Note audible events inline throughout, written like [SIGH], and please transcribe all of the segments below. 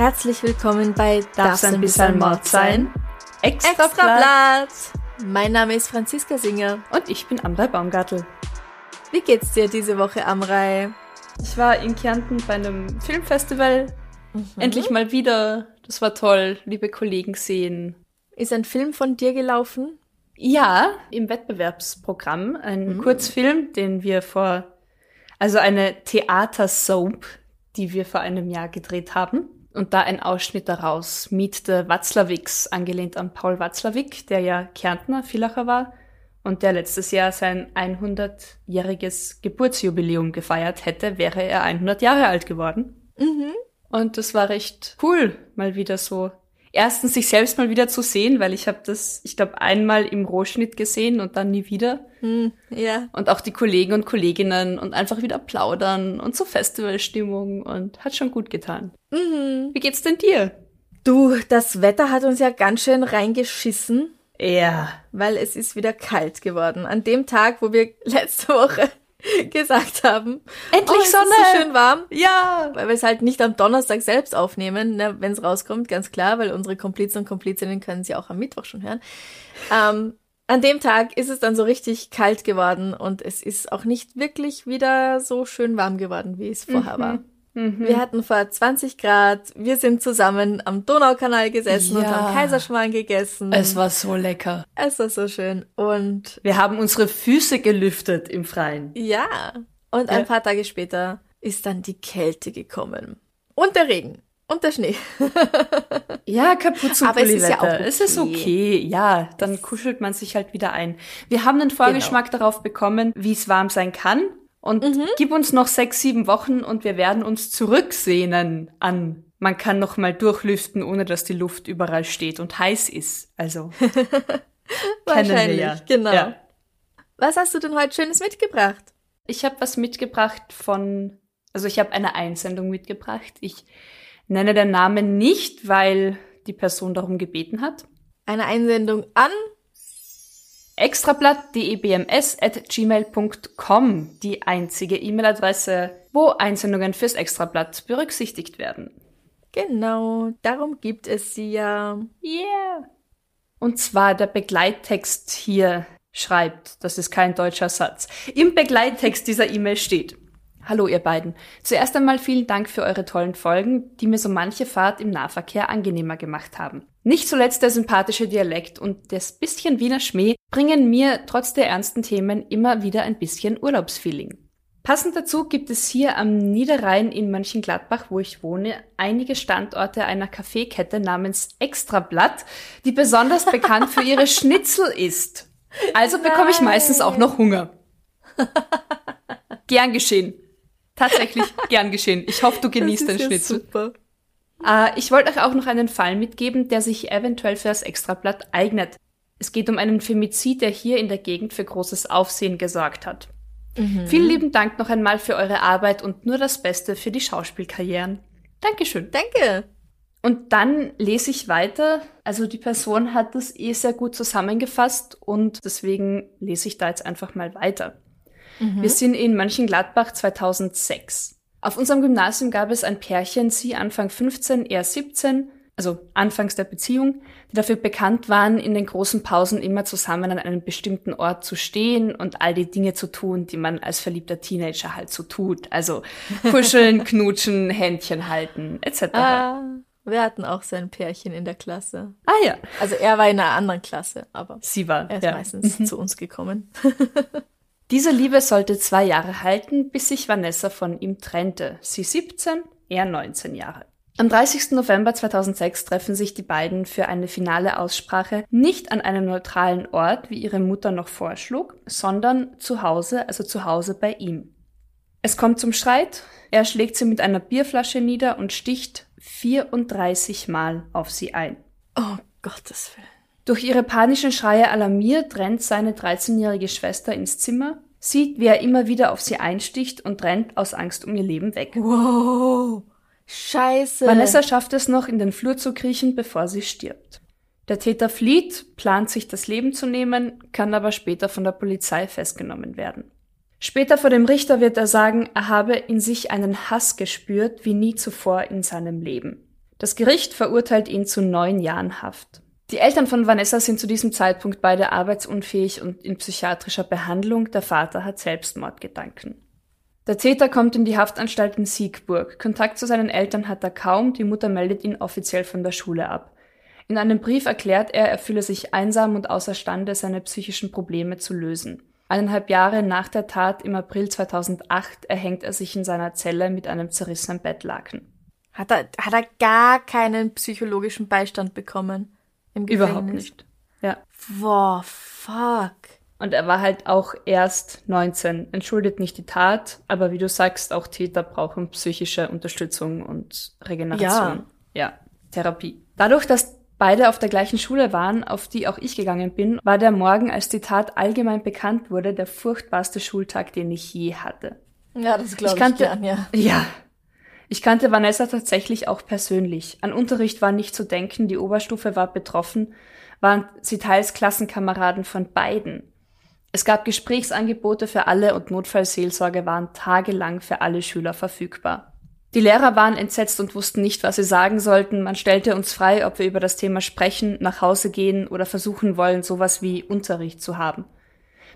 herzlich willkommen bei darf's ein bisschen Mord sein? Extra, Extra Blatt. Blatt. Mein Name ist Franziska Singer. Und ich bin Amrei Baumgartel. Wie geht's dir diese Woche, Amrei? Ich war in Kärnten bei einem Filmfestival. Mhm. Endlich mal wieder. Das war toll. Liebe Kollegen sehen. Ist ein Film von dir gelaufen? Ja, im Wettbewerbsprogramm. Ein Mhm. Kurzfilm, den wir vor, also eine Theatersoap, die wir vor einem Jahr gedreht haben. Und da ein Ausschnitt daraus. Meet the Watzlawicks, angelehnt an Paul Watzlawick, der ja Kärntner, Villacher war und der letztes Jahr sein 100-jähriges Geburtsjubiläum gefeiert hätte, wäre er 100 Jahre alt geworden. Mhm. Und das war recht cool, mal wieder so. Erstens sich selbst mal wieder zu sehen, weil ich habe das, ich glaube, einmal im Rohschnitt gesehen und dann nie wieder. Hm, ja. Und auch die Kollegen und Kolleginnen und einfach wieder plaudern und so Festivalstimmung und hat schon gut getan. Mhm. Wie geht's denn dir? Du, das Wetter hat uns ja ganz schön reingeschissen, Ja. weil es ist wieder kalt geworden. An dem Tag, wo wir [LAUGHS] letzte Woche [LAUGHS] gesagt haben, Endlich oh, Sonne! ist so schön warm. Ja! Weil wir es halt nicht am Donnerstag selbst aufnehmen, ne, wenn es rauskommt, ganz klar, weil unsere Komplizen und Komplizinnen können sie auch am Mittwoch schon hören. Ähm, an dem Tag ist es dann so richtig kalt geworden und es ist auch nicht wirklich wieder so schön warm geworden, wie es vorher war. Wir hatten vor 20 Grad, wir sind zusammen am Donaukanal gesessen und Ja. haben Kaiserschmarrn gegessen. Es war so lecker. es war so schön. Und Wir haben unsere Füße gelüftet im Freien. ja, und ein Ja. paar Tage später ist dann die Kälte gekommen. Und der Regen. Und der Schnee. [LAUGHS] Ja, Kapuzenpulli Aber es ist ja auch Es ist okay. okay. Ja, dann kuschelt man sich halt wieder ein. Wir haben einen Vorgeschmack darauf bekommen, wie es warm sein kann. Und gib uns noch sechs, sieben Wochen und wir werden uns zurücksehnen an. Man kann noch mal durchlüften, ohne dass die Luft überall steht und heiß ist. Also [LAUGHS] Wahrscheinlich, ja. genau. Ja. Was hast du denn heute Schönes mitgebracht? Ich habe was mitgebracht von, also ich habe eine Einsendung mitgebracht. Ich nenne den Namen nicht, weil die Person darum gebeten hat. Eine Einsendung an extrablatt.debms.gmail.com, die einzige E-Mail-Adresse, wo Einsendungen fürs Extrablatt berücksichtigt werden. Genau, darum gibt es sie ja. Yeah. Und zwar der Begleittext hier schreibt, das ist kein deutscher Satz. Im Begleittext dieser E-Mail steht, Hallo ihr beiden. Zuerst einmal vielen Dank für eure tollen Folgen, die mir so manche Fahrt im Nahverkehr angenehmer gemacht haben. Nicht zuletzt der sympathische Dialekt und das bisschen Wiener Schmäh bringen mir trotz der ernsten Themen immer wieder ein bisschen Urlaubsfeeling. Passend dazu gibt es hier am Niederrhein in Mönchengladbach, wo ich wohne, einige Standorte einer Kaffeekette namens Extrablatt, die besonders bekannt für ihre [LAUGHS] Schnitzel ist. Also bekomme ich meistens auch noch Hunger. Gern geschehen. Tatsächlich gern geschehen. Ich hoffe, du genießt den ja Schnitzel. super. Äh, ich wollte euch auch noch einen Fall mitgeben, der sich eventuell für das Extrablatt eignet. Es geht um einen Femizid, der hier in der Gegend für großes Aufsehen gesorgt hat. Vielen lieben Dank noch einmal für eure Arbeit und nur das Beste für die Schauspielkarrieren. Dankeschön. Danke. Und dann lese ich weiter. Also die Person hat das eh sehr gut zusammengefasst und deswegen lese ich da jetzt einfach mal weiter. Wir sind in Mönchengladbach 2006. Auf unserem Gymnasium gab es ein Pärchen, sie Anfang 15, er 17, also anfangs der Beziehung, die dafür bekannt waren, in den großen Pausen immer zusammen an einem bestimmten Ort zu stehen und all die Dinge zu tun, die man als verliebter Teenager halt so tut. Also kuscheln, [LAUGHS] knutschen, Händchen halten, etc. Ah, wir hatten auch so ein Pärchen in der Klasse. ah ja, Also er war in einer anderen Klasse, aber sie war. er ist ja. meistens zu uns gekommen. [LAUGHS] Diese Liebe sollte zwei Jahre halten, bis sich Vanessa von ihm trennte. Sie 17, er 19 Jahre. Am 30. November 2006 treffen sich die beiden für eine finale Aussprache nicht an einem neutralen Ort, wie ihre Mutter noch vorschlug, sondern zu Hause, also zu Hause bei ihm. Es kommt zum Streit, er schlägt sie mit einer Bierflasche nieder und sticht 34 Mal auf sie ein. Oh, Gottes Willen. Durch ihre panischen Schreie alarmiert, rennt seine 13-jährige Schwester ins Zimmer, sieht, wie er immer wieder auf sie einsticht und rennt aus Angst um ihr Leben weg. Wow. Scheiße. Vanessa schafft es noch, in den Flur zu kriechen, bevor sie stirbt. Der Täter flieht, plant sich das Leben zu nehmen, kann aber später von der Polizei festgenommen werden. Später vor dem Richter wird er sagen, er habe in sich einen Hass gespürt wie nie zuvor in seinem Leben. Das Gericht verurteilt ihn zu neun Jahren Haft. Die Eltern von Vanessa sind zu diesem Zeitpunkt beide arbeitsunfähig und in psychiatrischer Behandlung. Der Vater hat Selbstmordgedanken. Der Täter kommt in die Haftanstalt in Siegburg. Kontakt zu seinen Eltern hat er kaum, die Mutter meldet ihn offiziell von der Schule ab. In einem Brief erklärt er, er fühle sich einsam und außerstande, seine psychischen Probleme zu lösen. Eineinhalb Jahre nach der Tat im April 2008 erhängt er sich in seiner Zelle mit einem zerrissenen Bettlaken. Hat er, hat er gar keinen psychologischen Beistand bekommen? Im Gefängnis? Überhaupt nicht. Ja. Boah, fuck. Und er war halt auch erst 19. Entschuldigt nicht die Tat, aber wie du sagst, auch Täter brauchen psychische Unterstützung und Regeneration. Ja. ja, Therapie. Dadurch, dass beide auf der gleichen Schule waren, auf die auch ich gegangen bin, war der Morgen, als die Tat allgemein bekannt wurde, der furchtbarste Schultag, den ich je hatte. Ja, das glaube ich, ich kannte, gern, ja. Ja. Ich kannte Vanessa tatsächlich auch persönlich. An Unterricht war nicht zu denken, die Oberstufe war betroffen, waren sie teils Klassenkameraden von beiden. Es gab Gesprächsangebote für alle und Notfallseelsorge waren tagelang für alle Schüler verfügbar. Die Lehrer waren entsetzt und wussten nicht, was sie sagen sollten. Man stellte uns frei, ob wir über das Thema sprechen, nach Hause gehen oder versuchen wollen, sowas wie Unterricht zu haben.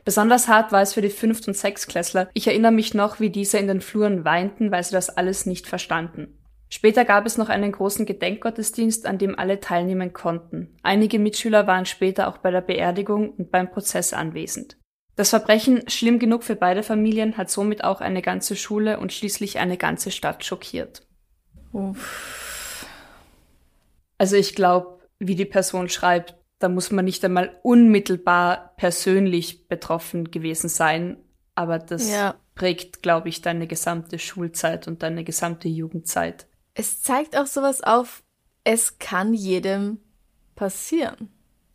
Besonders hart war es für die Fünft- und Sechstklässler. Ich erinnere mich noch, wie diese in den Fluren weinten, weil sie das alles nicht verstanden. Später gab es noch einen großen Gedenkgottesdienst, an dem alle teilnehmen konnten. Einige Mitschüler waren später auch bei der Beerdigung und beim Prozess anwesend. Das Verbrechen, schlimm genug für beide Familien, hat somit auch eine ganze Schule und schließlich eine ganze Stadt schockiert. Uff. Also ich glaube, wie die Person schreibt, da muss man nicht einmal unmittelbar persönlich betroffen gewesen sein, aber das Ja. prägt, glaube ich, deine gesamte Schulzeit und deine gesamte Jugendzeit. Es zeigt auch sowas auf, es kann jedem passieren.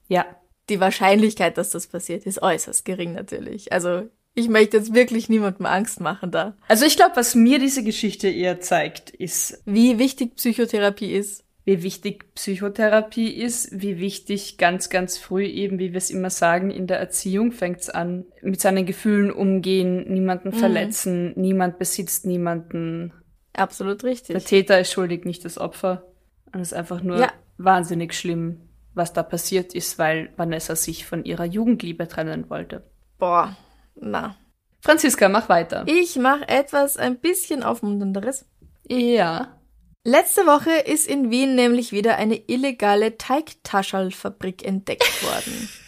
Ja, Die Wahrscheinlichkeit, dass das passiert, ist äußerst gering natürlich. Also ich möchte jetzt wirklich niemandem Angst machen da. Also ich glaube, was mir diese Geschichte eher zeigt, ist, Wie wichtig Psychotherapie ist. Wie wichtig Psychotherapie ist, wie wichtig ganz, ganz früh eben, wie wir es immer sagen, in der Erziehung fängt's an, mit seinen Gefühlen umgehen, niemanden verletzen, niemand besitzt niemanden. Absolut Der richtig. Täter ist schuldig, nicht das Opfer. Und es ist einfach nur Ja. wahnsinnig schlimm, was da passiert ist, weil Vanessa sich von ihrer Jugendliebe trennen wollte. Boah, na. Franziska, mach weiter. Ich mache etwas ein bisschen aufmunternderes. Ja. Letzte Woche ist in Wien nämlich wieder eine illegale Teigtaschelfabrik entdeckt worden. [LAUGHS]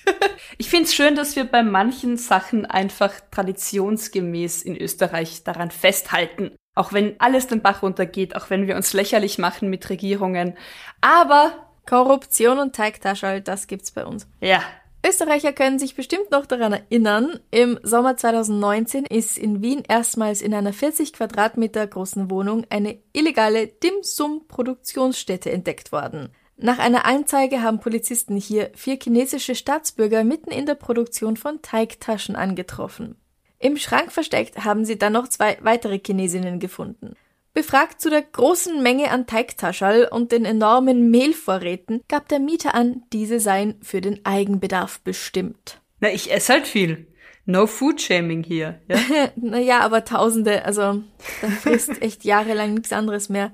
Ich find's schön, dass wir bei manchen Sachen einfach traditionsgemäß in Österreich daran festhalten. Auch wenn alles den Bach runtergeht, auch wenn wir uns lächerlich machen mit Regierungen. Aber, Korruption und Teigtaschel, das gibt's bei uns. ja, Österreicher können sich bestimmt noch daran erinnern, im Sommer 2019 ist in Wien erstmals in einer 40 Quadratmeter großen Wohnung eine illegale Dim-Sum-Produktionsstätte entdeckt worden. Nach einer Anzeige haben Polizisten hier vier chinesische Staatsbürger mitten in der Produktion von Teigtaschen angetroffen. Im Schrank versteckt haben sie dann noch zwei weitere Chinesinnen gefunden. Befragt zu der großen Menge an Teigtaschel und den enormen Mehlvorräten gab der Mieter an, diese seien für den Eigenbedarf bestimmt. na, ich esse halt viel. No food shaming hier. Ja? [LAUGHS] Naja, aber Tausende, also da frisst [LAUGHS] echt jahrelang nichts anderes mehr.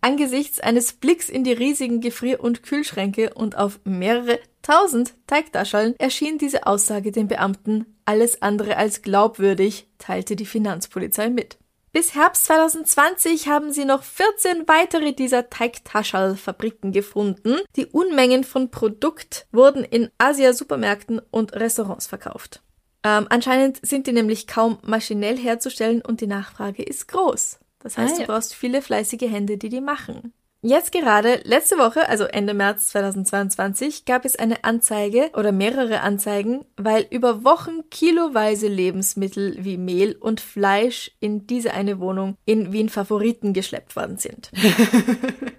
Angesichts eines Blicks in die riesigen Gefrier- und Kühlschränke und auf mehrere tausend Teigtascheln erschien diese Aussage den Beamten alles andere als glaubwürdig, teilte die Finanzpolizei mit. Bis Herbst 2020 haben sie noch 14 weitere dieser Teigtaschel-Fabriken gefunden. Die Unmengen von Produkt wurden in Asia-Supermärkten und Restaurants verkauft. Ähm, anscheinend sind die nämlich kaum maschinell herzustellen und die Nachfrage ist groß. Das heißt, Ah, ja. du brauchst viele fleißige Hände, die die machen. Jetzt gerade, letzte Woche, also Ende März 2022, gab es eine Anzeige oder mehrere Anzeigen, weil über Wochen kiloweise Lebensmittel wie Mehl und Fleisch in diese eine Wohnung in Wien Favoriten geschleppt worden sind. [LAUGHS]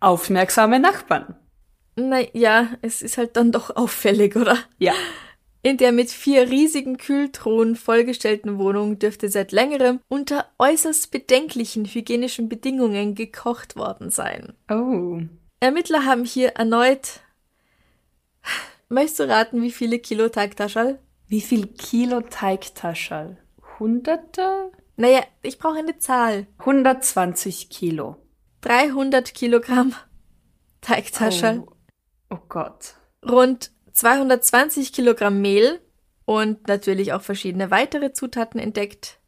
Aufmerksame Nachbarn. Naja, es ist halt dann doch auffällig, oder? Ja. In der mit vier riesigen Kühltruhen vollgestellten Wohnung dürfte seit längerem unter äußerst bedenklichen hygienischen Bedingungen gekocht worden sein. Oh. Ermittler haben hier erneut. Möchtest du raten, wie viele Kilo Teigtaschel? Wie viel Kilo Teigtaschel? Hunderte? Naja, ich brauche eine Zahl. 120 Kilo. 300 Kilogramm Teigtaschel, Oh. oh Gott. rund 220 Kilogramm Mehl und natürlich auch verschiedene weitere Zutaten entdeckt,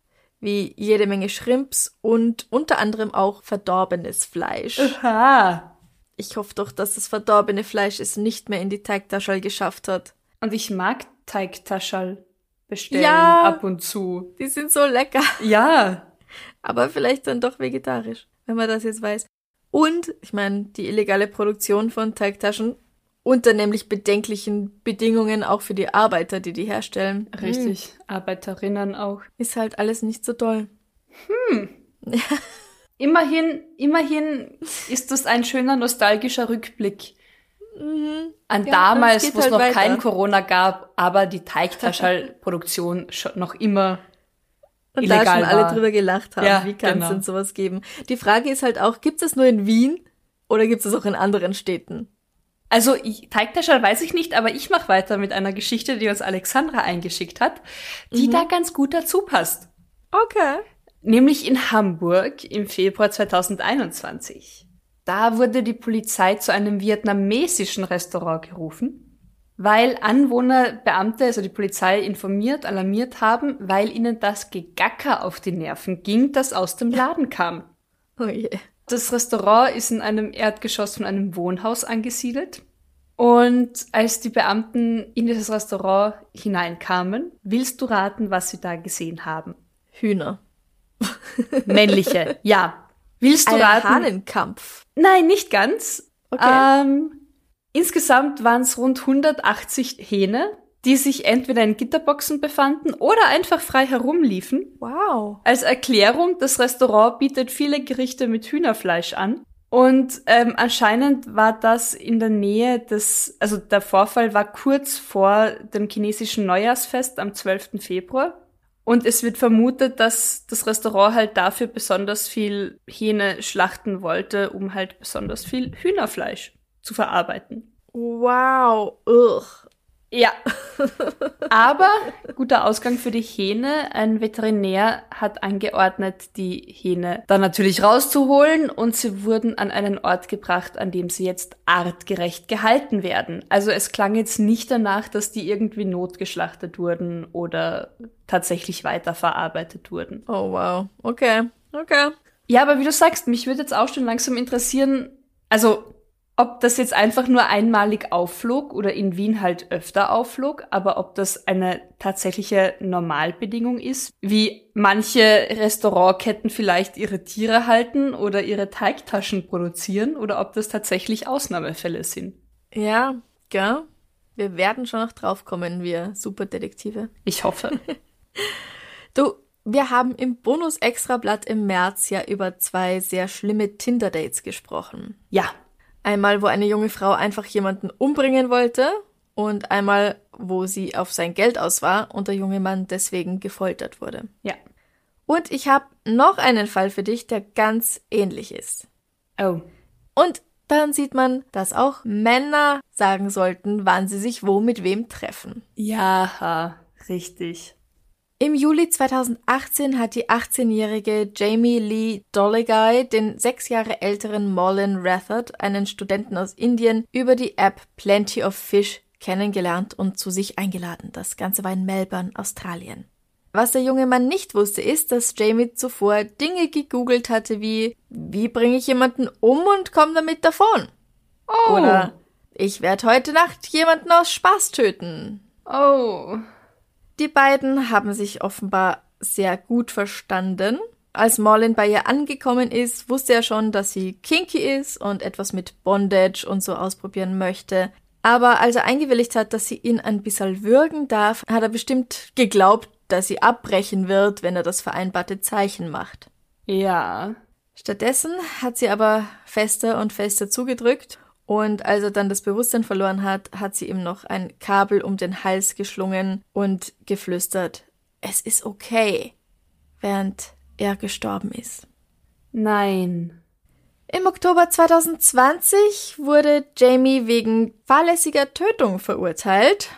wie jede Menge Shrimps und unter anderem auch verdorbenes Fleisch. Ha. Ich hoffe doch, dass das verdorbene Fleisch es nicht mehr in die Teigtaschel geschafft hat. Und ich mag Teigtaschel bestellen Ja. ab und zu. Die sind so lecker. Ja. aber vielleicht dann doch vegetarisch, wenn man das jetzt weiß. Und, ich meine, die illegale Produktion von Teigtaschen unter nämlich bedenklichen Bedingungen auch für die Arbeiter, die die herstellen. Richtig. Arbeiterinnen auch. Hm, Ist halt alles nicht so toll. [LAUGHS] Immerhin, immerhin ist das ein schöner nostalgischer Rückblick an Ja, damals, wo es halt noch weiter. kein Corona gab, aber die Teigtaschelproduktion [LAUGHS] schon noch immer Und da illegal schon alle war. drüber gelacht haben. Ja, Wie kann es genau. denn sowas geben? Die Frage ist halt auch, gibt es nur in Wien oder gibt es auch in anderen Städten? Also ich, Teigtaschel weiß ich nicht, aber ich mache weiter mit einer Geschichte, die uns Alexandra eingeschickt hat, die da ganz gut dazu passt. Okay. Nämlich in Hamburg im Februar 2021. Da wurde die Polizei zu einem vietnamesischen Restaurant gerufen, weil Anwohner Beamte, also die Polizei, informiert, alarmiert haben, weil ihnen das Gegacker auf die Nerven ging, das aus dem Laden kam. Oh je. Das Restaurant ist in einem Erdgeschoss von einem Wohnhaus angesiedelt. Und als die Beamten in dieses Restaurant hineinkamen, willst du raten, was sie da gesehen haben? Hühner. [LAUGHS] Männliche, ja. Willst du Ein raten? Hahnenkampf. Nein, nicht ganz. Okay. Ähm, insgesamt waren es rund 180 Hähne, die sich entweder in Gitterboxen befanden oder einfach frei herumliefen. Wow. Als Erklärung, das Restaurant bietet viele Gerichte mit Hühnerfleisch an. Und ähm, anscheinend war das in der Nähe des, also der Vorfall war kurz vor dem chinesischen Neujahrsfest am 12. Februar. Und es wird vermutet, dass das Restaurant halt dafür besonders viel Hähne schlachten wollte, um halt besonders viel Hühnerfleisch zu verarbeiten. Wow. Ugh. Ja. Aber guter Ausgang für die Hähne. Ein Veterinär hat angeordnet, die Hähne dann natürlich rauszuholen und sie wurden an einen Ort gebracht, an dem sie jetzt artgerecht gehalten werden. Also es klang jetzt nicht danach, dass die irgendwie notgeschlachtet wurden oder tatsächlich weiterverarbeitet wurden. Oh wow. Okay. Okay. Ja, aber wie du sagst, mich würde jetzt auch schon langsam interessieren, also ob das jetzt einfach nur einmalig aufflog oder in Wien halt öfter aufflog, aber ob das eine tatsächliche Normalbedingung ist, wie manche Restaurantketten vielleicht ihre Tiere halten oder ihre Teigtaschen produzieren oder ob das tatsächlich Ausnahmefälle sind. Ja, gell? Wir werden schon noch draufkommen, wir Superdetektive. Ich hoffe. [LAUGHS] Du, wir haben im Bonus-Extrablatt im März ja über zwei sehr schlimme Tinder-Dates gesprochen. ja, Einmal, wo eine junge Frau einfach jemanden umbringen wollte und einmal, wo sie auf sein Geld aus war und der junge Mann deswegen gefoltert wurde. ja. Und ich habe noch einen Fall für dich, der ganz ähnlich ist. Oh. Und dann sieht man, dass auch Männer sagen sollten, wann sie sich wo mit wem treffen. Ja, richtig. Im Juli 2018 hat die 18-jährige Jamie Lee Dolleguy den sechs Jahre älteren Marlon Rathard, einen Studenten aus Indien, über die App Plenty of Fish kennengelernt und zu sich eingeladen. Das Ganze war in Melbourne, Australien. Was der junge Mann nicht wusste, ist, dass Jamie zuvor Dinge gegoogelt hatte wie wie bringe ich jemanden um und komme damit davon? Oh. Oder ich werde heute Nacht jemanden aus Spaß töten. Oh. Die beiden haben sich offenbar sehr gut verstanden als Marlin bei ihr angekommen ist, wusste er schon, dass sie kinky ist und etwas mit Bondage und so ausprobieren möchte. Aber als er eingewilligt hat, dass sie ihn ein bisschen würgen darf, hat er bestimmt geglaubt, dass sie abbrechen wird, wenn er das vereinbarte Zeichen macht. Ja. Stattdessen hat sie aber fester und fester zugedrückt und als er dann das Bewusstsein verloren hat, hat sie ihm noch ein Kabel um den Hals geschlungen und geflüstert, es ist okay, während er gestorben ist. Nein. Im Oktober 2020 wurde Jamie wegen fahrlässiger Tötung verurteilt.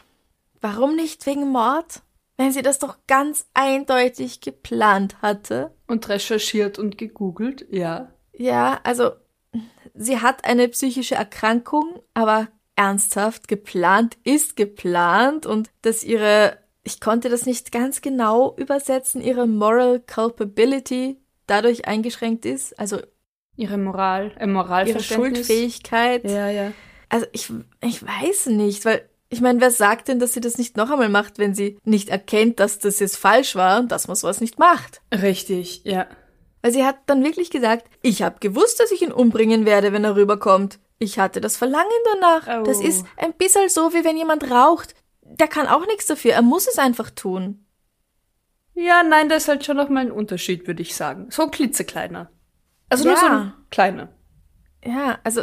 Warum nicht wegen Mord? Wenn sie das doch ganz eindeutig geplant hatte. Und recherchiert und gegoogelt, ja. Ja, also sie hat eine psychische Erkrankung, aber ernsthaft geplant ist geplant und dass ihre, ich konnte das nicht ganz genau übersetzen, ihre Moral Culpability dadurch eingeschränkt ist, also ihre Moral, äh, ihre Moralverständnis. Schuldfähigkeit. Ja, ja. Also ich, ich weiß nicht, weil ich meine, wer sagt denn, dass sie das nicht noch einmal macht, wenn sie nicht erkennt, dass das jetzt falsch war und dass man sowas nicht macht? Richtig, ja. Weil sie hat dann wirklich gesagt, ich habe gewusst, dass ich ihn umbringen werde, wenn er rüberkommt. Ich hatte das Verlangen danach. Oh. Das ist ein bisschen so, wie wenn jemand raucht. Der kann auch nichts dafür. Er muss es einfach tun. Ja, nein, das ist halt schon nochmal ein Unterschied, würde ich sagen. So ein klitzekleiner. Also nur Ja. so ein kleiner. Ja, also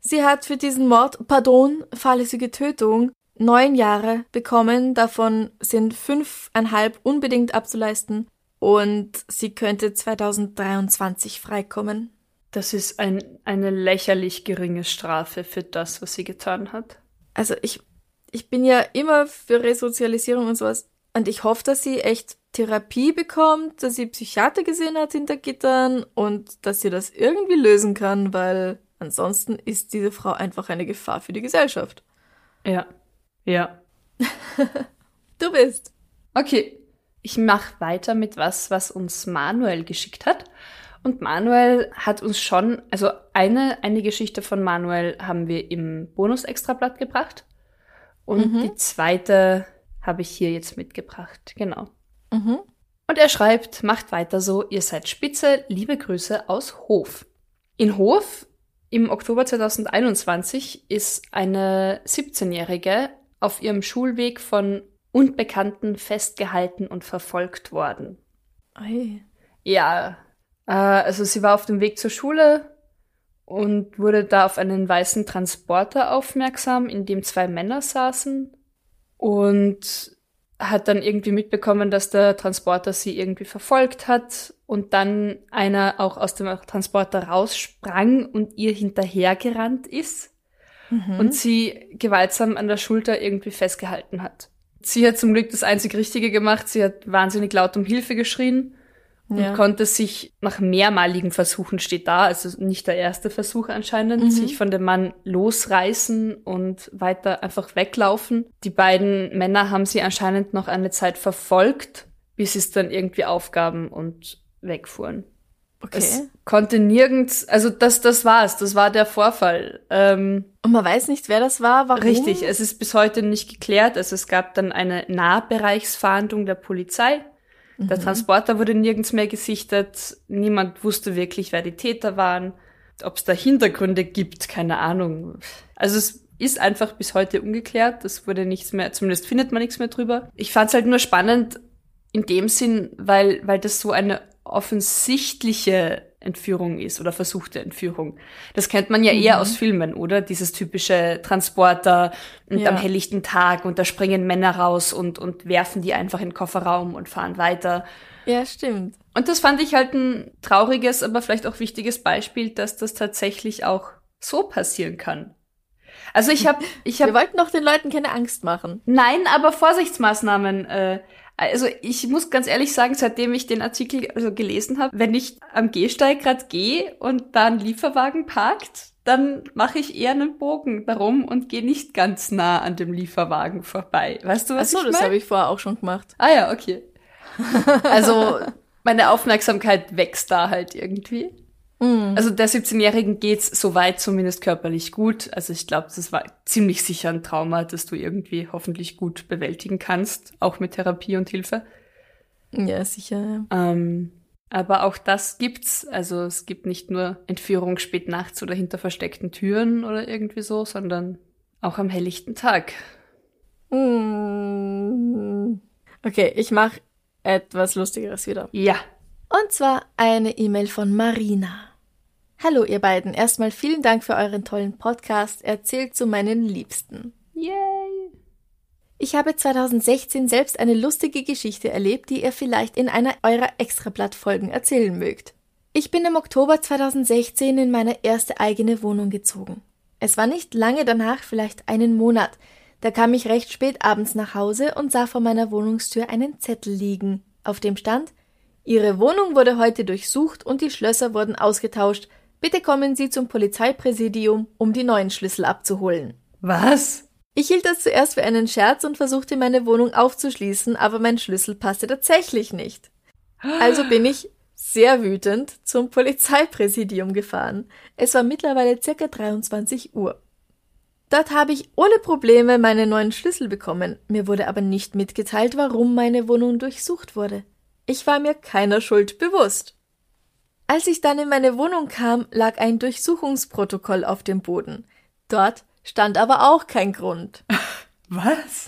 sie hat für diesen Mord, pardon, fahrlässige Tötung, neun Jahre bekommen. Davon sind fünfeinhalb unbedingt abzuleisten. Und sie könnte 2023 freikommen. Das ist ein, eine lächerlich geringe Strafe für das, was sie getan hat. Also ich, ich bin ja immer für Resozialisierung und sowas. Und ich hoffe, dass sie echt Therapie bekommt, dass sie Psychiater gesehen hat hinter Gittern und dass sie das irgendwie lösen kann, weil ansonsten ist diese Frau einfach eine Gefahr für die Gesellschaft. Ja. Ja. [LAUGHS] Du bist. Okay. Ich mache weiter mit was, was uns Manuel geschickt hat. Und Manuel hat uns schon, also eine, eine Geschichte von Manuel haben wir im Bonus-Extrablatt gebracht. Und die zweite habe ich hier jetzt mitgebracht. Genau. Mhm. Und er schreibt, macht weiter so, ihr seid spitze, liebe Grüße aus Hof. In Hof im Oktober 2021 ist eine 17-Jährige auf ihrem Schulweg von Unbekannten festgehalten und verfolgt worden. Ei. Ja, äh, also sie war auf dem Weg zur Schule und wurde da auf einen weißen Transporter aufmerksam, in dem zwei Männer saßen und hat dann irgendwie mitbekommen, dass der Transporter sie irgendwie verfolgt hat und dann einer auch aus dem Transporter raussprang und ihr hinterhergerannt ist und sie gewaltsam an der Schulter irgendwie festgehalten hat. Sie hat zum Glück das einzig Richtige gemacht. Sie hat wahnsinnig laut um Hilfe geschrien und Ja. konnte sich nach mehrmaligen Versuchen, steht da, also nicht der erste Versuch anscheinend, sich von dem Mann losreißen und weiter einfach weglaufen. Die beiden Männer haben sie anscheinend noch eine Zeit verfolgt, bis sie es dann irgendwie aufgaben und wegfuhren. Okay. Es konnte nirgends, also das, das war's, das war der Vorfall. Ähm, Und man weiß nicht, wer das war, warum. Richtig, es ist bis heute nicht geklärt. Also es gab dann eine Nahbereichsfahndung der Polizei. Der Transporter wurde nirgends mehr gesichtet. Niemand wusste wirklich, wer die Täter waren. Ob es da Hintergründe gibt, keine Ahnung. Also es ist einfach bis heute ungeklärt. Es wurde nichts mehr, zumindest findet man nichts mehr drüber. Ich fand es halt nur spannend in dem Sinn, weil, weil das so eine offensichtliche Entführung ist oder versuchte Entführung. Das kennt man ja eher aus Filmen, oder? Dieses typische Transporter und Ja. am helllichten Tag und da springen Männer raus und, und werfen die einfach in den Kofferraum und fahren weiter. Ja, stimmt. Und das fand ich halt ein trauriges, aber vielleicht auch wichtiges Beispiel, dass das tatsächlich auch so passieren kann. Also ich habe, ich Wir habe, wollten doch den Leuten keine Angst machen. nein, aber Vorsichtsmaßnahmen. Äh, also ich muss ganz ehrlich sagen, seitdem ich den Artikel also gelesen habe, wenn ich am Gehsteig gerade gehe und da ein Lieferwagen parkt, dann mache ich eher einen Bogen darum und gehe nicht ganz nah an dem Lieferwagen vorbei. Weißt du, was Achso, ich das meine? habe ich vorher auch schon gemacht. Ah ja, okay. [LAUGHS] Also meine Aufmerksamkeit wächst da halt irgendwie. Also der 17-Jährigen geht's soweit zumindest körperlich gut. Also ich glaube, das war ziemlich sicher ein Trauma, das du irgendwie hoffentlich gut bewältigen kannst, auch mit Therapie und Hilfe. Ja, sicher. Ähm, Aber auch das gibt's. Also es gibt nicht nur Entführung spät nachts oder hinter versteckten Türen oder irgendwie so, sondern auch am helllichten Tag. Hm. Okay, ich mache etwas Lustigeres wieder. Ja. Und zwar eine E-Mail von Marina. Hallo ihr beiden, erstmal vielen Dank für euren tollen Podcast. Erzählt zu meinen Liebsten. Yay. Ich habe 2016 selbst eine lustige Geschichte erlebt, die ihr vielleicht in einer eurer Extrablatt-Folgen erzählen mögt. Ich bin im Oktober 2016 in meine erste eigene Wohnung gezogen. Es war nicht lange danach, vielleicht einen Monat. Da kam ich recht spät abends nach Hause und sah vor meiner Wohnungstür einen Zettel liegen, auf dem stand Ihre Wohnung wurde heute durchsucht und die Schlösser wurden ausgetauscht. Bitte kommen Sie zum Polizeipräsidium, um die neuen Schlüssel abzuholen. Was? Ich hielt das zuerst für einen Scherz und versuchte meine Wohnung aufzuschließen, aber mein Schlüssel passte tatsächlich nicht. Also [GASPS] bin ich sehr wütend zum Polizeipräsidium gefahren. Es war mittlerweile circa 23 Uhr. Dort habe ich ohne Probleme meine neuen Schlüssel bekommen. Mir wurde aber nicht mitgeteilt, warum meine Wohnung durchsucht wurde. Ich war mir keiner Schuld bewusst. Als ich dann in meine Wohnung kam, lag ein Durchsuchungsprotokoll auf dem Boden. Dort stand aber auch kein Grund. [LAUGHS] Was?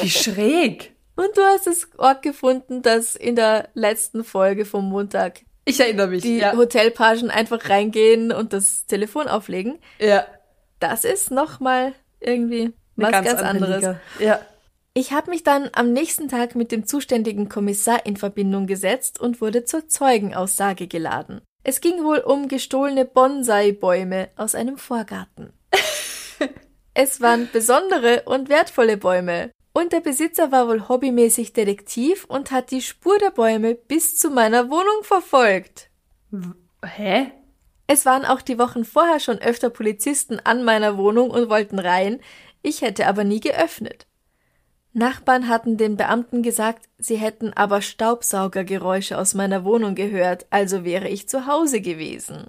Wie schräg. [LAUGHS] Und du hast es Ort gefunden, dass in der letzten Folge vom Montag Ich erinnere mich. die ja. Hotelpagen einfach reingehen und das Telefon auflegen. ja. Das ist nochmal irgendwie was Eine ganz, andere anderes. Liga. Ja. Ich habe mich dann am nächsten Tag mit dem zuständigen Kommissar in Verbindung gesetzt und wurde zur Zeugenaussage geladen. Es ging wohl um gestohlene Bonsai-Bäume aus einem Vorgarten. [LAUGHS] es waren besondere und wertvolle Bäume. Und der Besitzer war wohl hobbymäßig Detektiv und hat die Spur der Bäume bis zu meiner Wohnung verfolgt. Hä? Es waren auch die Wochen vorher schon öfter Polizisten an meiner Wohnung und wollten rein, ich hätte aber nie geöffnet. Nachbarn hatten den Beamten gesagt, sie hätten aber Staubsaugergeräusche aus meiner Wohnung gehört, also wäre ich zu Hause gewesen.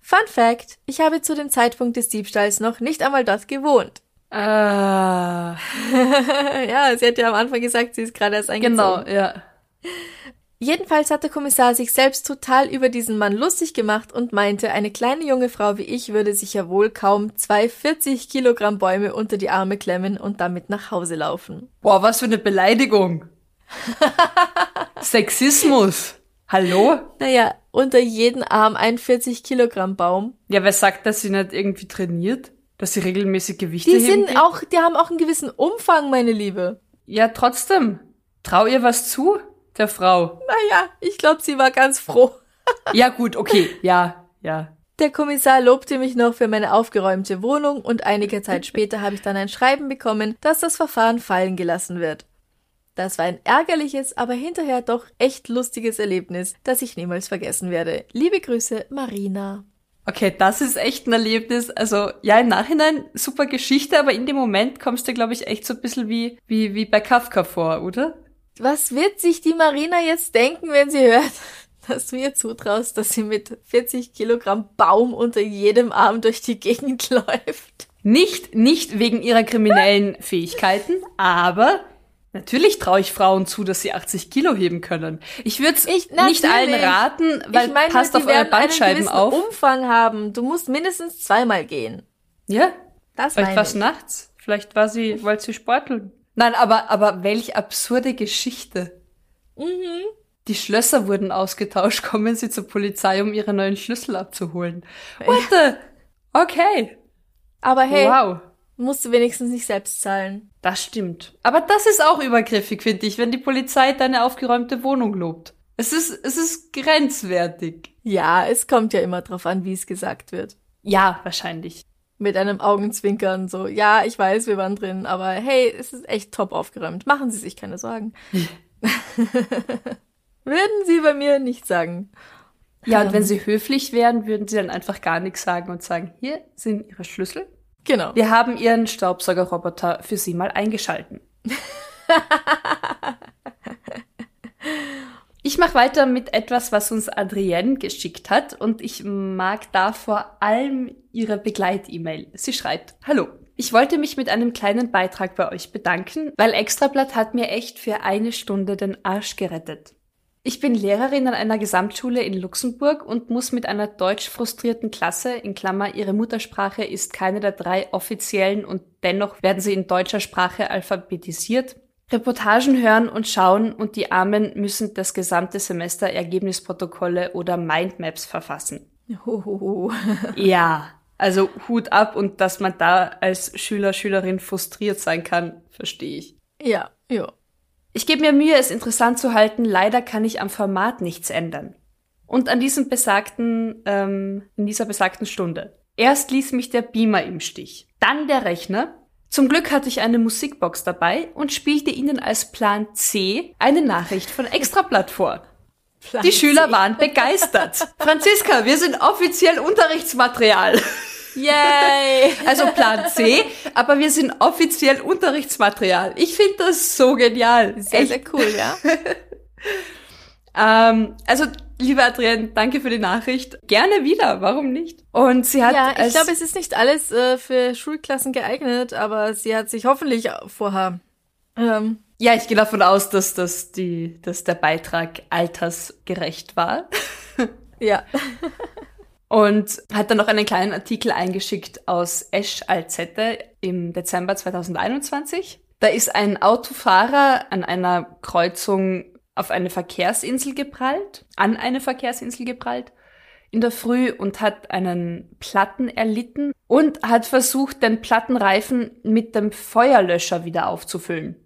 Fun Fact, ich habe zu dem Zeitpunkt des Diebstahls noch nicht einmal dort gewohnt. Ah. [LAUGHS] ja, sie hat ja am Anfang gesagt, sie ist gerade erst eingezogen. Genau, ja. Jedenfalls hat der Kommissar sich selbst total über diesen Mann lustig gemacht und meinte, eine kleine junge Frau wie ich würde sich ja wohl kaum zwei 40 Kilogramm Bäume unter die Arme klemmen und damit nach Hause laufen. Boah, was für eine Beleidigung. [LAUGHS] Sexismus. Hallo? Naja, unter jeden Arm ein 40 Kilogramm Baum. Ja, wer sagt, dass sie nicht irgendwie trainiert? Dass sie regelmäßig Gewichte Die sind geht? auch, die haben auch einen gewissen Umfang, meine Liebe. Ja, trotzdem. Trau ihr was zu, der Frau. Naja, ich glaube, sie war ganz froh. [LAUGHS] Ja, gut, okay. Ja, ja. Der Kommissar lobte mich noch für meine aufgeräumte Wohnung und einige Zeit [LAUGHS] später habe ich dann ein Schreiben bekommen, dass das Verfahren fallen gelassen wird. Das war ein ärgerliches, aber hinterher doch echt lustiges Erlebnis, das ich niemals vergessen werde. Liebe Grüße, Marina. Okay, das ist echt ein Erlebnis. Also, ja, im Nachhinein super Geschichte, aber in dem Moment kommst du, glaube ich, echt so ein bisschen wie, wie, wie bei Kafka vor, oder? Was wird sich die Marina jetzt denken, wenn sie hört, [LAUGHS] dass du ihr zutraust, dass sie mit 40 Kilogramm Baum unter jedem Arm durch die Gegend [LAUGHS] läuft? Nicht, nicht wegen ihrer kriminellen [LAUGHS] Fähigkeiten, aber natürlich traue ich Frauen zu, dass sie 80 Kilo heben können. Ich würde es Ich- nicht allen raten, weil ich meine, passt auf eure Bandscheiben auf. Umfang haben. Du musst mindestens zweimal gehen. Ja, Das vielleicht war es nachts. Vielleicht war sie, wollte sie sporteln. Nein, aber, aber welch absurde Geschichte. Mhm. Die Schlösser wurden ausgetauscht. [LAUGHS] Kommen Sie zur Polizei, um Ihre neuen Schlüssel abzuholen. What the? Okay. Aber hey, Wow. musst du wenigstens nicht selbst zahlen. Das stimmt. Aber das ist auch übergriffig, finde ich, wenn die Polizei deine aufgeräumte Wohnung lobt. Es ist, es ist grenzwertig. Ja, es kommt ja immer drauf an, wie es gesagt wird. Ja, wahrscheinlich. Mit einem Augenzwinkern so, ja, ich weiß, wir waren drin, aber hey, es ist echt top aufgeräumt. Machen Sie sich keine Sorgen. [LAUGHS] Würden Sie bei mir nicht sagen. Ja, und wenn sie höflich wären, würden sie dann einfach gar nichts sagen und sagen, hier sind Ihre Schlüssel. Genau. Wir haben Ihren Staubsaugerroboter für Sie mal eingeschalten. [LAUGHS] Ich mache weiter mit etwas, was uns Adrienne geschickt hat und ich mag da vor allem ihre Begleit-E-Mail. Sie schreibt, Hallo, ich wollte mich mit einem kleinen Beitrag bei euch bedanken, weil Extrablatt hat mir echt für eine Stunde den Arsch gerettet. Ich bin Lehrerin an einer Gesamtschule in Luxemburg und muss mit einer deutsch frustrierten Klasse, in Klammer, ihre Muttersprache ist keine der drei offiziellen und dennoch werden sie in deutscher Sprache alphabetisiert, Reportagen hören und schauen und die Armen müssen das gesamte Semester Ergebnisprotokolle oder Mindmaps verfassen. Hohoho. Ja, also Hut ab und dass man da als Schüler, Schülerin frustriert sein kann, verstehe ich. Ja, ja. Ich gebe mir Mühe, es interessant zu halten. Leider kann ich am Format nichts ändern. Und an diesem besagten, ähm, in dieser besagten Stunde. Erst ließ mich der Beamer im Stich, dann der Rechner. Zum Glück hatte ich eine Musikbox dabei und spielte ihnen als Plan C eine Nachricht von Extrablatt vor. Die Schüler waren begeistert. [LAUGHS] Franziska, wir sind offiziell Unterrichtsmaterial. Yay! [LAUGHS] Also Plan C, aber wir sind offiziell Unterrichtsmaterial. Ich finde das so genial. Sehr, Echt. sehr cool, ja. [LAUGHS] Ähm, also, liebe Adrienne, danke für die Nachricht. Gerne wieder, warum nicht? Und sie hat Ja, ich glaube, es ist nicht alles äh, für Schulklassen geeignet, aber sie hat sich hoffentlich vorher ähm, ja, ich gehe davon aus, dass, dass, die, dass der Beitrag altersgerecht war. [LAUGHS] ja. [LAUGHS] Und hat dann noch einen kleinen Artikel eingeschickt aus Esch Alzette im Dezember 2021. Da ist ein Autofahrer an einer Kreuzung auf eine Verkehrsinsel geprallt, an eine Verkehrsinsel geprallt in der Früh und hat einen Platten erlitten und hat versucht, den Plattenreifen mit dem Feuerlöscher wieder aufzufüllen.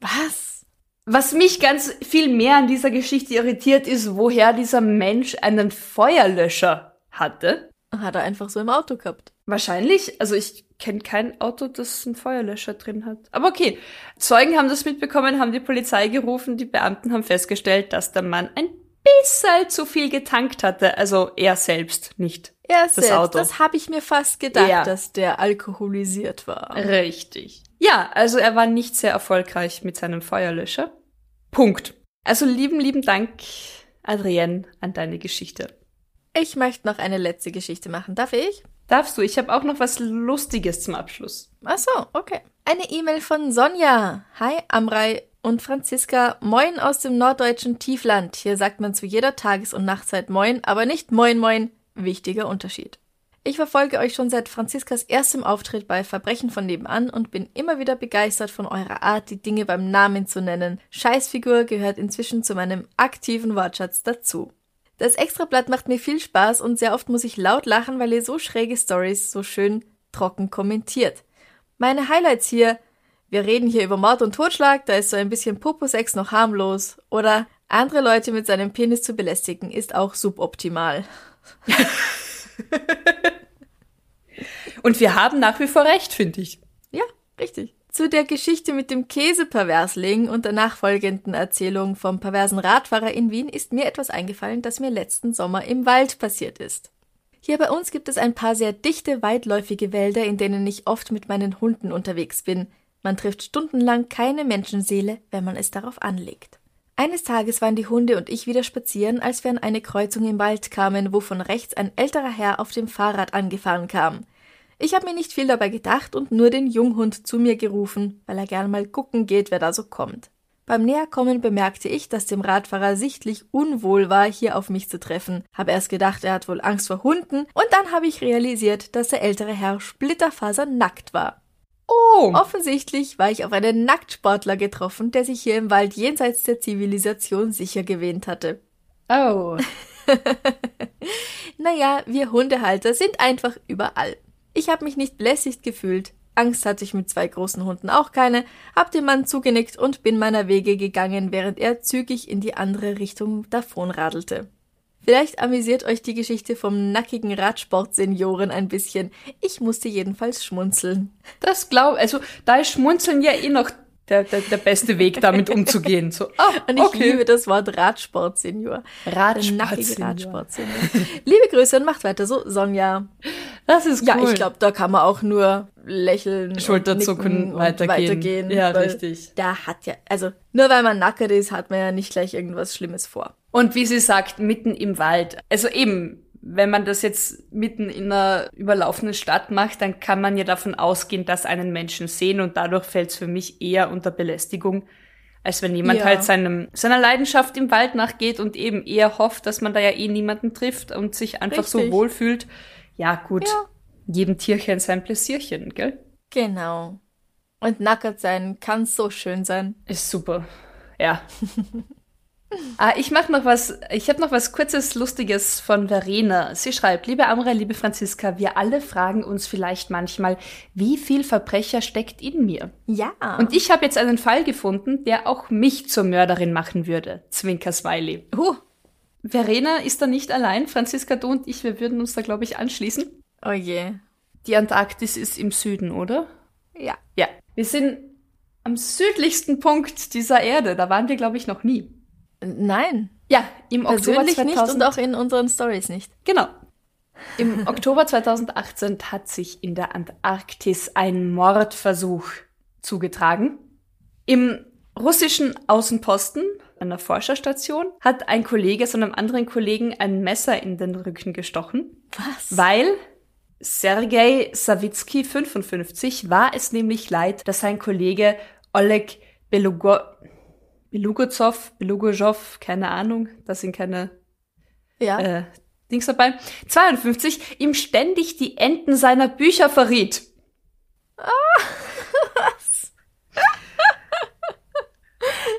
Was? Was mich ganz viel mehr an dieser Geschichte irritiert, ist, woher dieser Mensch einen Feuerlöscher hatte. Hat er einfach so im Auto gehabt. Wahrscheinlich. Also ich kenne kein Auto, das einen Feuerlöscher drin hat. Aber okay. Zeugen haben das mitbekommen, haben die Polizei gerufen. Die Beamten haben festgestellt, dass der Mann ein bisschen zu viel getankt hatte. Also er selbst, nicht Er das selbst, Auto. das habe ich mir fast gedacht, Ja. dass der alkoholisiert war. Richtig. Ja, also er war nicht sehr erfolgreich mit seinem Feuerlöscher. Punkt. Also lieben, lieben Dank, Adrienne, an deine Geschichte. Ich möchte noch eine letzte Geschichte machen. Darf ich? Darfst du? Ich habe auch noch was Lustiges zum Abschluss. Ach so, okay. Eine E-Mail von Sonja. Hi, Amrei und Franziska. Moin aus dem norddeutschen Tiefland. Hier sagt man zu jeder Tages- und Nachtzeit Moin, aber nicht Moin Moin. Wichtiger Unterschied. Ich verfolge euch schon seit Franziskas erstem Auftritt bei Verbrechen von nebenan und bin immer wieder begeistert von eurer Art, die Dinge beim Namen zu nennen. Scheißfigur gehört inzwischen zu meinem aktiven Wortschatz dazu. Das Extrablatt macht mir viel Spaß und sehr oft muss ich laut lachen, weil ihr so schräge Stories so schön trocken kommentiert. Meine Highlights hier. Wir reden hier über Mord und Totschlag, da ist so ein bisschen Poposex noch harmlos. Oder andere Leute mit seinem Penis zu belästigen ist auch suboptimal. [LAUGHS] Und wir haben nach wie vor recht, finde ich. Ja, richtig. Zu der Geschichte mit dem Käseperversling und der nachfolgenden Erzählung vom perversen Radfahrer in Wien ist mir etwas eingefallen, das mir letzten Sommer im Wald passiert ist. Hier bei uns gibt es ein paar sehr dichte, weitläufige Wälder, in denen ich oft mit meinen Hunden unterwegs bin. Man trifft stundenlang keine Menschenseele, wenn man es darauf anlegt. Eines Tages waren die Hunde und ich wieder spazieren, als wir an eine Kreuzung im Wald kamen, wo von rechts ein älterer Herr auf dem Fahrrad angefahren kam. Ich habe mir nicht viel dabei gedacht und nur den Junghund zu mir gerufen, weil er gern mal gucken geht, wer da so kommt. Beim Näherkommen bemerkte ich, dass dem Radfahrer sichtlich unwohl war, hier auf mich zu treffen. Habe erst gedacht, er hat wohl Angst vor Hunden, und dann habe ich realisiert, dass der ältere Herr splitterfasernackt war. Oh. Offensichtlich war ich auf einen Nacktsportler getroffen, der sich hier im Wald jenseits der Zivilisation sicher gewähnt hatte. Oh. [LAUGHS] Naja, wir Hundehalter sind einfach überall. Ich habe mich nicht belästigt gefühlt. Angst hatte ich mit zwei großen Hunden auch keine, hab dem Mann zugenickt und bin meiner Wege gegangen, während er zügig in die andere Richtung davonradelte. Vielleicht amüsiert euch die Geschichte vom nackigen Radsportsenioren ein bisschen. Ich musste jedenfalls schmunzeln. Das glaub, also da ist Schmunzeln ja eh noch der, der, der beste Weg, damit umzugehen. So, oh, [LAUGHS] Und ich okay. liebe das Wort Radsportsenior. Radsportsenior. Radsportsenior. Liebe Grüße und macht weiter so, Sonja. Das ist cool. Ja, ich glaube, da kann man auch nur lächeln, Schulterzucken, weitergehen. weitergehen. Ja, richtig. Da hat ja, also nur weil man nackert ist, hat man ja nicht gleich irgendwas Schlimmes vor. Und wie sie sagt, mitten im Wald. Also eben, wenn man das jetzt mitten in einer überlaufenden Stadt macht, dann kann man ja davon ausgehen, dass einen Menschen sehen und dadurch fällt es für mich eher unter Belästigung. als wenn jemand Ja. halt seinem, seiner Leidenschaft im Wald nachgeht und eben eher hofft, dass man da ja eh niemanden trifft und sich einfach so Richtig. wohlfühlt. Ja, gut. Ja. Jedem Tierchen sein Pläsierchen, gell? Genau. Und nackert sein kann so schön sein. Ist super. Ja. [LAUGHS] ah, ich mach noch was, ich habe noch was kurzes, lustiges von Verena. Sie schreibt, liebe Amra, liebe Franziska, wir alle fragen uns vielleicht manchmal, wie viel Verbrecher steckt in mir? Ja. Und ich habe jetzt einen Fall gefunden, der auch mich zur Mörderin machen würde. Zwinker Smiley. huh. Verena ist da nicht allein. Franziska, du und ich, wir würden uns da, glaube ich, anschließen. Oh je. Die Antarktis ist im Süden, oder? Ja. Ja. Wir sind am südlichsten Punkt dieser Erde. Da waren wir, glaube ich, noch nie. Nein. Ja, im Oktober Persönlich 2000. nicht und auch in unseren Stories nicht. Genau. Im Oktober 2018 hat sich in der Antarktis ein Mordversuch zugetragen. Im russischen Außenposten, einer Forscherstation, hat ein Kollege seinem anderen Kollegen ein Messer in den Rücken gestochen, Was? weil Sergei Savitsky 55 war es nämlich leid, dass sein Kollege Oleg Belugo Belugozow, Belugojow, keine Ahnung, das sind keine Ja. äh, Dings dabei, 52, ihm ständig die Enden seiner Bücher verriet. [LAUGHS]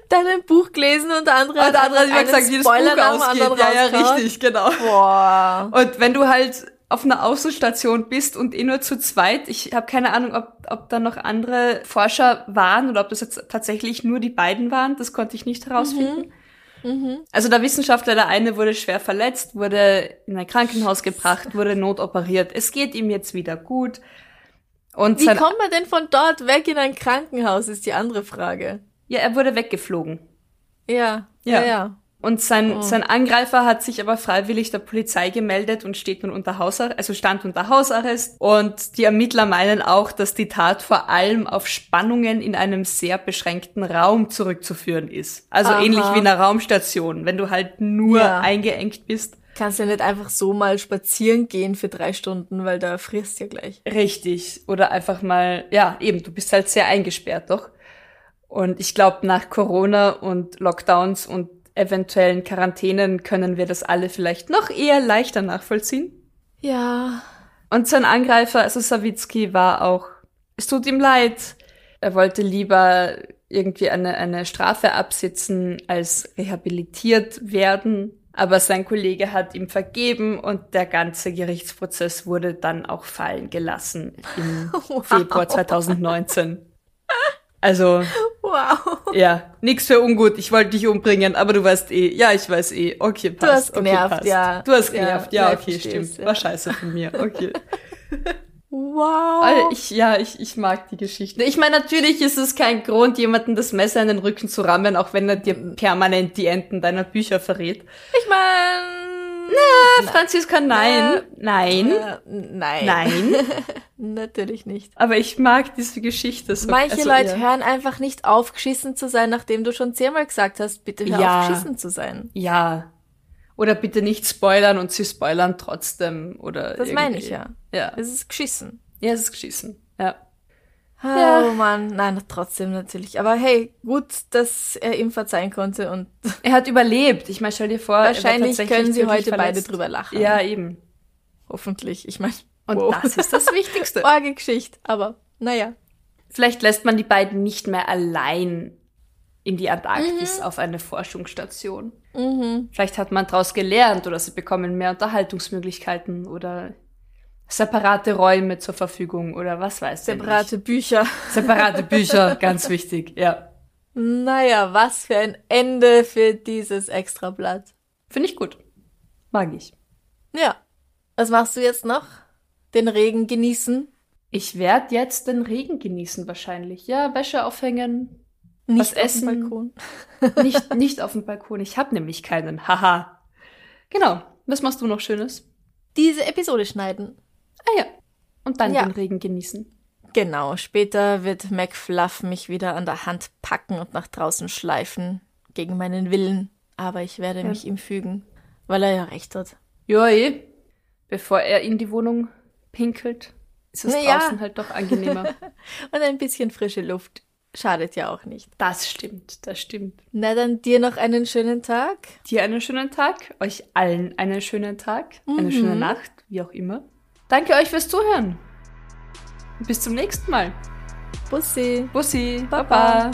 Dann ein Buch gelesen und der andere Und der andere hat gesagt, wie das Spoiler Buch ausgeht. Ja, ja, richtig, genau. Boah. Und wenn du halt auf einer Außenstation bist und eh nur zu zweit, ich habe keine Ahnung, ob, ob da noch andere Forscher waren oder ob das jetzt tatsächlich nur die beiden waren, das konnte ich nicht herausfinden. Also der Wissenschaftler, der eine wurde schwer verletzt, wurde in ein Krankenhaus gebracht, wurde notoperiert. Es geht ihm jetzt wieder gut. Und Wie kommt man denn von dort weg in ein Krankenhaus, ist die andere Frage. ja, er wurde weggeflogen. Ja. Ja. Ja, ja. Und sein, Oh. sein Angreifer hat sich aber freiwillig der Polizei gemeldet und steht nun unter Hausarrest, also stand unter Hausarrest. Und die Ermittler meinen auch, dass die Tat vor allem auf Spannungen in einem sehr beschränkten Raum zurückzuführen ist. Also Aha. ähnlich wie in einer Raumstation, wenn du halt nur Ja. eingeengt bist. Kannst ja nicht einfach so mal spazieren gehen für drei Stunden, weil da frierst ja gleich. Richtig. Oder einfach mal, ja, eben, du bist halt sehr eingesperrt, doch. Und ich glaube, nach Corona und Lockdowns und eventuellen Quarantänen können wir das alle vielleicht noch eher leichter nachvollziehen. Ja. Und sein Angreifer, also Sawicki, war auch, es tut ihm leid. Er wollte lieber irgendwie eine, eine Strafe absitzen, als rehabilitiert werden. Aber sein Kollege hat ihm vergeben und der ganze Gerichtsprozess wurde dann auch fallen gelassen im [LAUGHS] Februar 2019. Also, Wow. ja, nix für ungut. Ich wollte dich umbringen, aber du weißt eh. Ja, ich weiß eh. Okay, passt. hast okay, genervt, passt. ja. Du hast genervt. Ja, ja, okay, stimmt. ja. War scheiße von mir. Okay. [LAUGHS] Wow. Weil ich, ja, ich, ich mag die Geschichte. Ich meine, natürlich ist es kein Grund, jemanden das Messer in den Rücken zu rammen, auch wenn er dir permanent die Enden deiner Bücher verrät. Ich meine. Franziska, nein. Nein. Äh, nein. Nein. [LAUGHS] Natürlich nicht. Aber ich mag diese Geschichte so. Manche also, Leute ja. hören einfach nicht auf, geschissen zu sein, nachdem du schon zehnmal gesagt hast, bitte hör Ja. auf, geschissen zu sein. Ja. Oder bitte nicht spoilern und sie spoilern trotzdem. Oder Das irgendwie. meine ich ja. Ja. Es ist geschissen. Ja, es ist geschissen. Ja. Ja. Oh Mann, nein, trotzdem natürlich. Aber hey, gut, dass er ihm verzeihen konnte und [LAUGHS] Er hat überlebt. Ich meine, stell dir vor, wahrscheinlich können sie heute beide verletzt. drüber lachen. Ja, eben. Hoffentlich. Ich meine, Und wow. das ist das [LAUGHS] Wichtigste. Orge Geschichte, aber naja. Vielleicht lässt man die beiden nicht mehr allein in die Antarktis auf eine Forschungsstation. Vielleicht hat man daraus gelernt oder sie bekommen mehr Unterhaltungsmöglichkeiten oder separate Räume zur Verfügung oder was weiß ich. Separate Bücher. Separate [LAUGHS] Bücher, ganz wichtig, ja. Naja, was für ein Ende für dieses Extrablatt. Finde ich gut. Mag ich. Ja. Was machst du jetzt noch? Den Regen genießen? Ich werde jetzt den Regen genießen wahrscheinlich. Ja, Wäsche aufhängen. Nicht Was auf dem essen? Balkon. [LAUGHS] Nicht, [LAUGHS] nicht auf dem Balkon. Ich habe nämlich keinen. Haha. Genau. Was machst du noch Schönes? Diese Episode schneiden. Ah ja. Und dann Ja. den Regen genießen. Genau, später wird McFluff mich wieder an der Hand packen und nach draußen schleifen. Gegen meinen Willen. Aber ich werde mich ihm fügen, weil er ja recht hat. Ja, eh. Bevor er in die Wohnung pinkelt, ist es Na ja. draußen halt doch angenehmer. [LAUGHS] Und ein bisschen frische Luft schadet ja auch nicht. Das stimmt, das stimmt. Na dann dir noch einen schönen Tag. Dir einen schönen Tag, euch allen einen schönen Tag, eine schöne Nacht, wie auch immer. Danke euch fürs Zuhören. Bis zum nächsten Mal. Bussi. Bussi, Baba. Baba.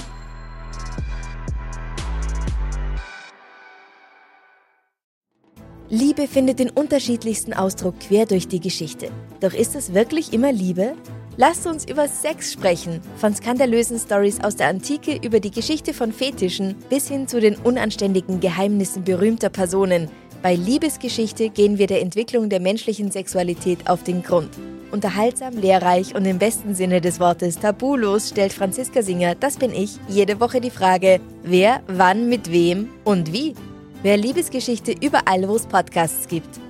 Liebe findet den unterschiedlichsten Ausdruck quer durch die Geschichte. Doch ist es wirklich immer Liebe? Lasst uns über Sex sprechen, von skandalösen Stories aus der Antike über die Geschichte von Fetischen bis hin zu den unanständigen Geheimnissen berühmter Personen. Bei Liebesgeschichte gehen wir der Entwicklung der menschlichen Sexualität auf den Grund. Unterhaltsam, lehrreich und im besten Sinne des Wortes tabulos stellt Franziska Singer, das bin ich, jede Woche die Frage, wer, wann, mit wem und wie. Wer Liebesgeschichte überall, wo es Podcasts gibt.